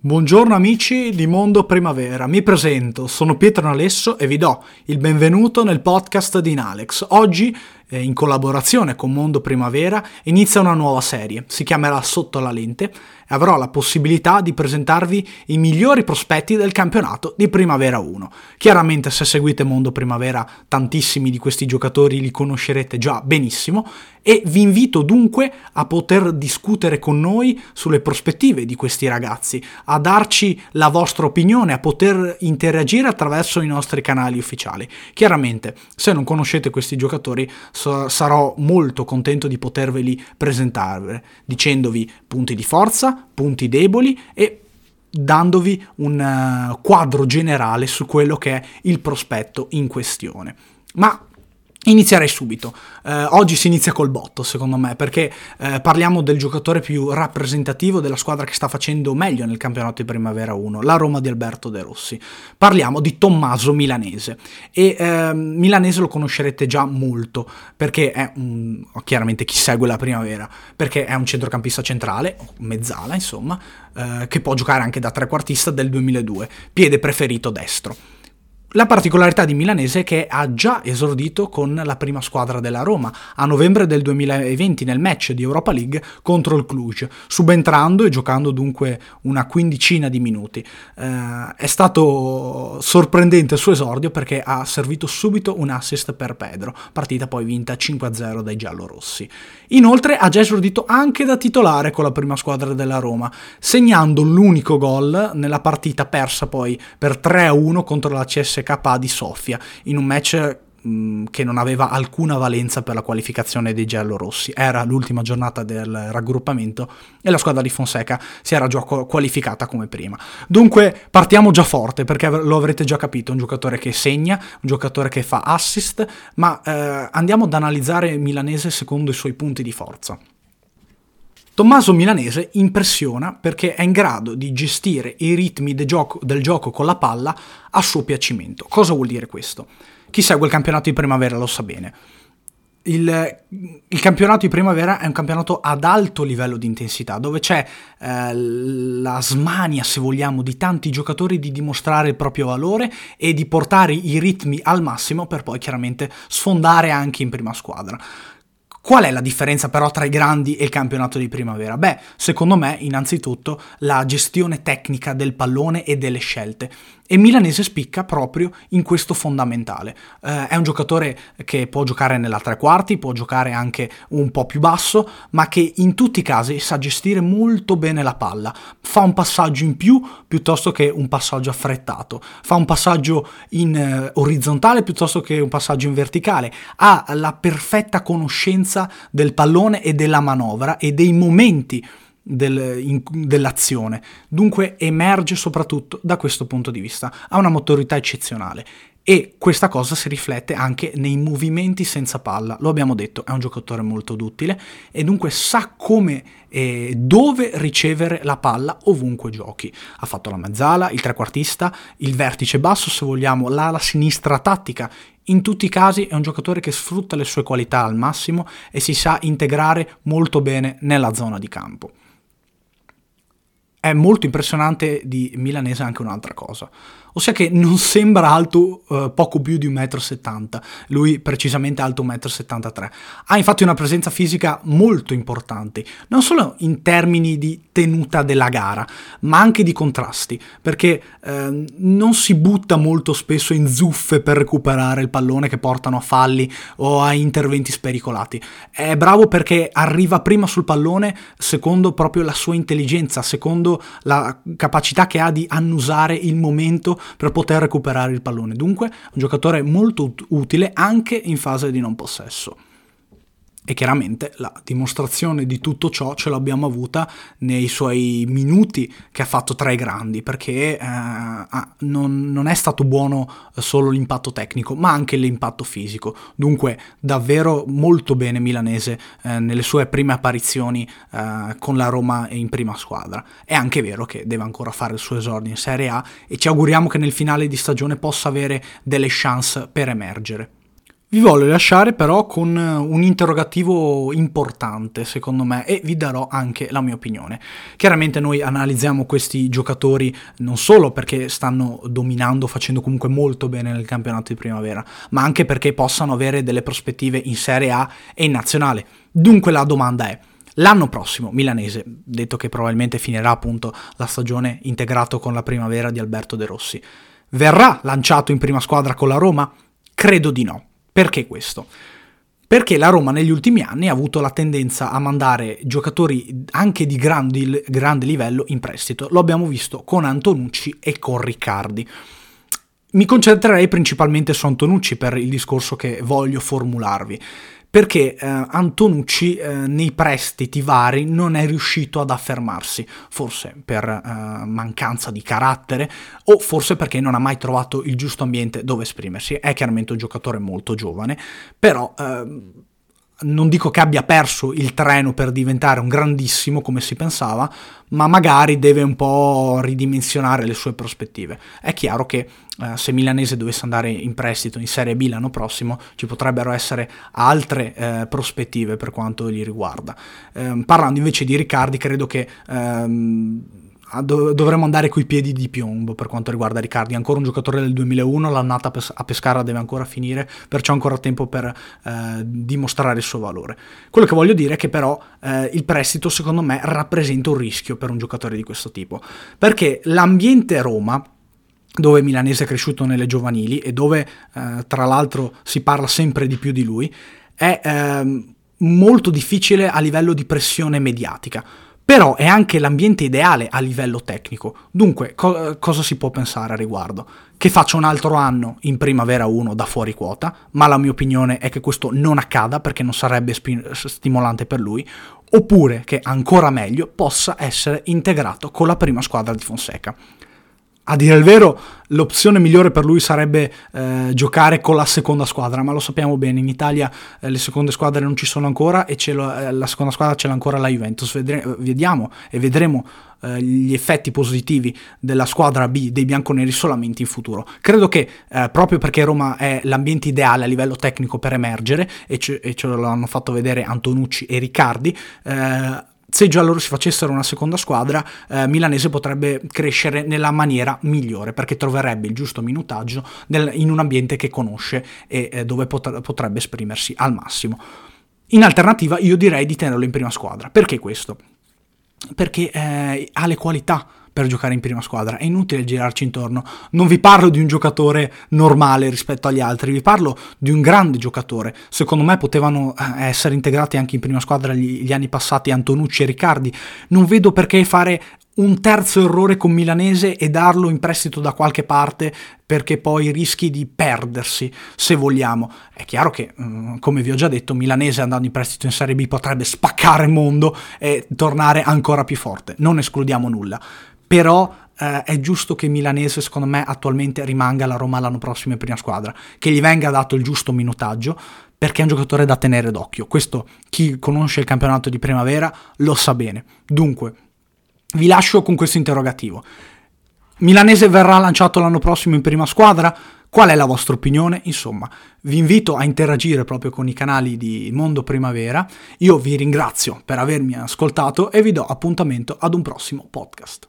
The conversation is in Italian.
Buongiorno amici di Mondo Primavera, mi presento, sono Pietro Nalesso e vi do il benvenuto nel podcast di Inalex. Oggi, eh, in collaborazione con Mondo Primavera, inizia una nuova serie, si chiamerà Sotto la lente e avrò la possibilità di presentarvi i migliori prospetti del campionato di Primavera 1. Chiaramente se seguite Mondo Primavera tantissimi di questi giocatori li conoscerete già benissimo e vi invito dunque a poter discutere con noi sulle prospettive di questi ragazzi, a darci la vostra opinione, a poter interagire attraverso i nostri canali ufficiali. Chiaramente se non conoscete questi giocatori sarò molto contento di poterveli presentare dicendovi punti di forza, punti deboli e dandovi un uh, quadro generale su quello che è il prospetto in questione. Ma Inizierei subito. Eh, oggi si inizia col botto, secondo me, perché eh, parliamo del giocatore più rappresentativo della squadra che sta facendo meglio nel campionato di Primavera 1, la Roma di Alberto De Rossi. Parliamo di Tommaso Milanese. E eh, Milanese lo conoscerete già molto, perché è un, chiaramente chi segue la Primavera, perché è un centrocampista centrale, mezzala insomma, eh, che può giocare anche da trequartista del 2002, piede preferito destro. La particolarità di Milanese è che ha già esordito con la prima squadra della Roma a novembre del 2020 nel match di Europa League contro il Cluj, subentrando e giocando dunque una quindicina di minuti. Eh, è stato sorprendente il suo esordio perché ha servito subito un assist per Pedro, partita poi vinta 5-0 dai giallorossi. Inoltre ha già esordito anche da titolare con la prima squadra della Roma, segnando l'unico gol nella partita persa poi per 3-1 contro la CS CSKA di Sofia in un match che non aveva alcuna valenza per la qualificazione dei giallorossi. Era l'ultima giornata del raggruppamento e la squadra di Fonseca si era già qualificata come prima. Dunque partiamo già forte perché lo avrete già capito, un giocatore che segna, un giocatore che fa assist, ma eh, andiamo ad analizzare Milanese secondo i suoi punti di forza. Tommaso Milanese impressiona perché è in grado di gestire i ritmi del gioco, del gioco con la palla a suo piacimento. Cosa vuol dire questo? Chi segue il campionato di primavera lo sa bene. Il, il, campionato di primavera è un campionato ad alto livello di intensità, dove c'è eh, la smania, se vogliamo, di tanti giocatori di dimostrare il proprio valore e di portare i ritmi al massimo per poi chiaramente sfondare anche in prima squadra. Qual è la differenza però tra i grandi e il campionato di primavera? Beh, secondo me, innanzitutto, la gestione tecnica del pallone e delle scelte. E Milanese spicca proprio in questo fondamentale. Eh, è un giocatore che può giocare nella tre quarti, può giocare anche un po' più basso, ma che in tutti i casi sa gestire molto bene la palla. Fa un passaggio in più piuttosto che un passaggio affrettato. Fa un passaggio in eh, orizzontale piuttosto che un passaggio in verticale. Ha la perfetta conoscenza del pallone e della manovra e dei momenti del, in, dell'azione. Dunque emerge soprattutto da questo punto di vista. Ha una motorità eccezionale e questa cosa si riflette anche nei movimenti senza palla. Lo abbiamo detto, è un giocatore molto duttile e dunque sa come e dove ricevere la palla ovunque giochi. Ha fatto la mezzala, il trequartista, il vertice basso, se vogliamo, l'ala sinistra tattica. In tutti i casi è un giocatore che sfrutta le sue qualità al massimo e si sa integrare molto bene nella zona di campo. È molto impressionante di Milanese anche un'altra cosa, ossia che non sembra alto eh, poco più di 1,70 m, lui precisamente alto 1,73 m. Ha infatti una presenza fisica molto importante, non solo in termini di tenuta della gara, ma anche di contrasti, perché eh, non si butta molto spesso in zuffe per recuperare il pallone che portano a falli o a interventi spericolati. È bravo perché arriva prima sul pallone secondo proprio la sua intelligenza, secondo la capacità che ha di annusare il momento per poter recuperare il pallone. Dunque, un giocatore molto utile anche in fase di non possesso. E chiaramente la dimostrazione di tutto ciò ce l'abbiamo avuta nei suoi minuti che ha fatto tra i grandi, perché eh, non, non, è stato buono solo l'impatto tecnico, ma anche l'impatto fisico. Dunque, davvero molto bene Milanese eh, nelle sue prime apparizioni eh, con la Roma in prima squadra. È anche vero che deve ancora fare il suo esordio in Serie A e ci auguriamo che nel finale di stagione possa avere delle chance per emergere. Vi voglio lasciare però con un interrogativo importante secondo me e vi darò anche la mia opinione. Chiaramente noi analizziamo questi giocatori non solo perché stanno dominando, facendo comunque molto bene nel campionato di primavera, ma anche perché possano avere delle prospettive in Serie A e in nazionale. Dunque la domanda è, L'anno prossimo, milanese, detto che probabilmente finirà appunto la stagione integrato con la primavera di Alberto De Rossi, verrà lanciato in prima squadra con la Roma? Credo di no. Perché questo? Perché la Roma negli ultimi anni ha avuto la tendenza a mandare giocatori anche di grandi, grande livello in prestito. Lo abbiamo visto con Antonucci e con Riccardi. Mi concentrerei principalmente su Antonucci per il discorso che voglio formularvi perché eh, Antonucci eh, nei prestiti vari non è riuscito ad affermarsi, forse per eh, mancanza di carattere o forse perché non ha mai trovato il giusto ambiente dove esprimersi. È chiaramente un giocatore molto giovane, però ehm, non dico che abbia perso il treno per diventare un grandissimo come si pensava, ma magari deve un po' ridimensionare le sue prospettive. È chiaro che eh, se Milanese dovesse andare in prestito in Serie B l'anno prossimo ci potrebbero essere altre eh, prospettive per quanto gli riguarda. Eh, parlando invece di Riccardi, credo che... Ehm, dovremmo andare coi piedi di piombo per quanto riguarda Riccardi. Ancora un giocatore del 2001, l'annata a Pescara deve ancora finire, perciò ancora tempo per eh, dimostrare il suo valore. Quello che voglio dire è che però eh, il prestito secondo me rappresenta un rischio per un giocatore di questo tipo, perché l'ambiente Roma dove Milanese è cresciuto nelle giovanili e dove eh, tra l'altro si parla sempre di più di lui, è ehm, molto difficile a livello di pressione mediatica però è anche l'ambiente ideale a livello tecnico. Dunque, co- cosa si può pensare a riguardo? Che faccia un altro anno in primavera 1 da fuori quota, ma la mia opinione è che questo non accada perché non sarebbe spi- stimolante per lui, oppure che ancora meglio possa essere integrato con la prima squadra di Fonseca. A dire il vero, l'opzione migliore per lui sarebbe eh, giocare con la seconda squadra, ma lo sappiamo bene, in Italia eh, le seconde squadre non ci sono ancora e lo, eh, la seconda squadra ce l'ha ancora la Juventus. Vedre- vediamo e vedremo eh, gli effetti positivi della squadra B dei bianconeri solamente in futuro. Credo che eh, proprio perché Roma è l'ambiente ideale a livello tecnico per emergere, e ce, e ce l'hanno fatto vedere Antonucci e Riccardi, eh, se già loro si facessero una seconda squadra, eh, Milanese potrebbe crescere nella maniera migliore perché troverebbe il giusto minutaggio nel, in un ambiente che conosce e eh, dove pot- potrebbe esprimersi al massimo. In alternativa, io direi di tenerlo in prima squadra. Perché questo? Perché eh, ha le qualità per giocare in prima squadra. È inutile girarci intorno. Non vi parlo di un giocatore normale rispetto agli altri, vi parlo di un grande giocatore. Secondo me potevano eh, essere integrati anche in prima squadra gli, gli anni passati Antonucci e Riccardi. Non vedo perché fare un terzo errore con Milanese e darlo in prestito da qualche parte perché poi rischi di perdersi, se vogliamo. È chiaro che, mm, come vi ho già detto, Milanese andando in prestito in Serie B potrebbe spaccare il mondo e tornare ancora più forte, non escludiamo nulla però eh, è giusto che Milanese secondo me attualmente rimanga alla Roma l'anno prossimo in prima squadra, che gli venga dato il giusto minutaggio perché è un giocatore da tenere d'occhio. Questo chi conosce il campionato di primavera lo sa bene. Dunque, vi lascio con questo interrogativo. Milanese verrà lanciato l'anno prossimo in prima squadra? Qual è la vostra opinione? Insomma, vi invito a interagire proprio con i canali di Mondo Primavera. Io vi ringrazio per avermi ascoltato e vi do appuntamento ad un prossimo podcast.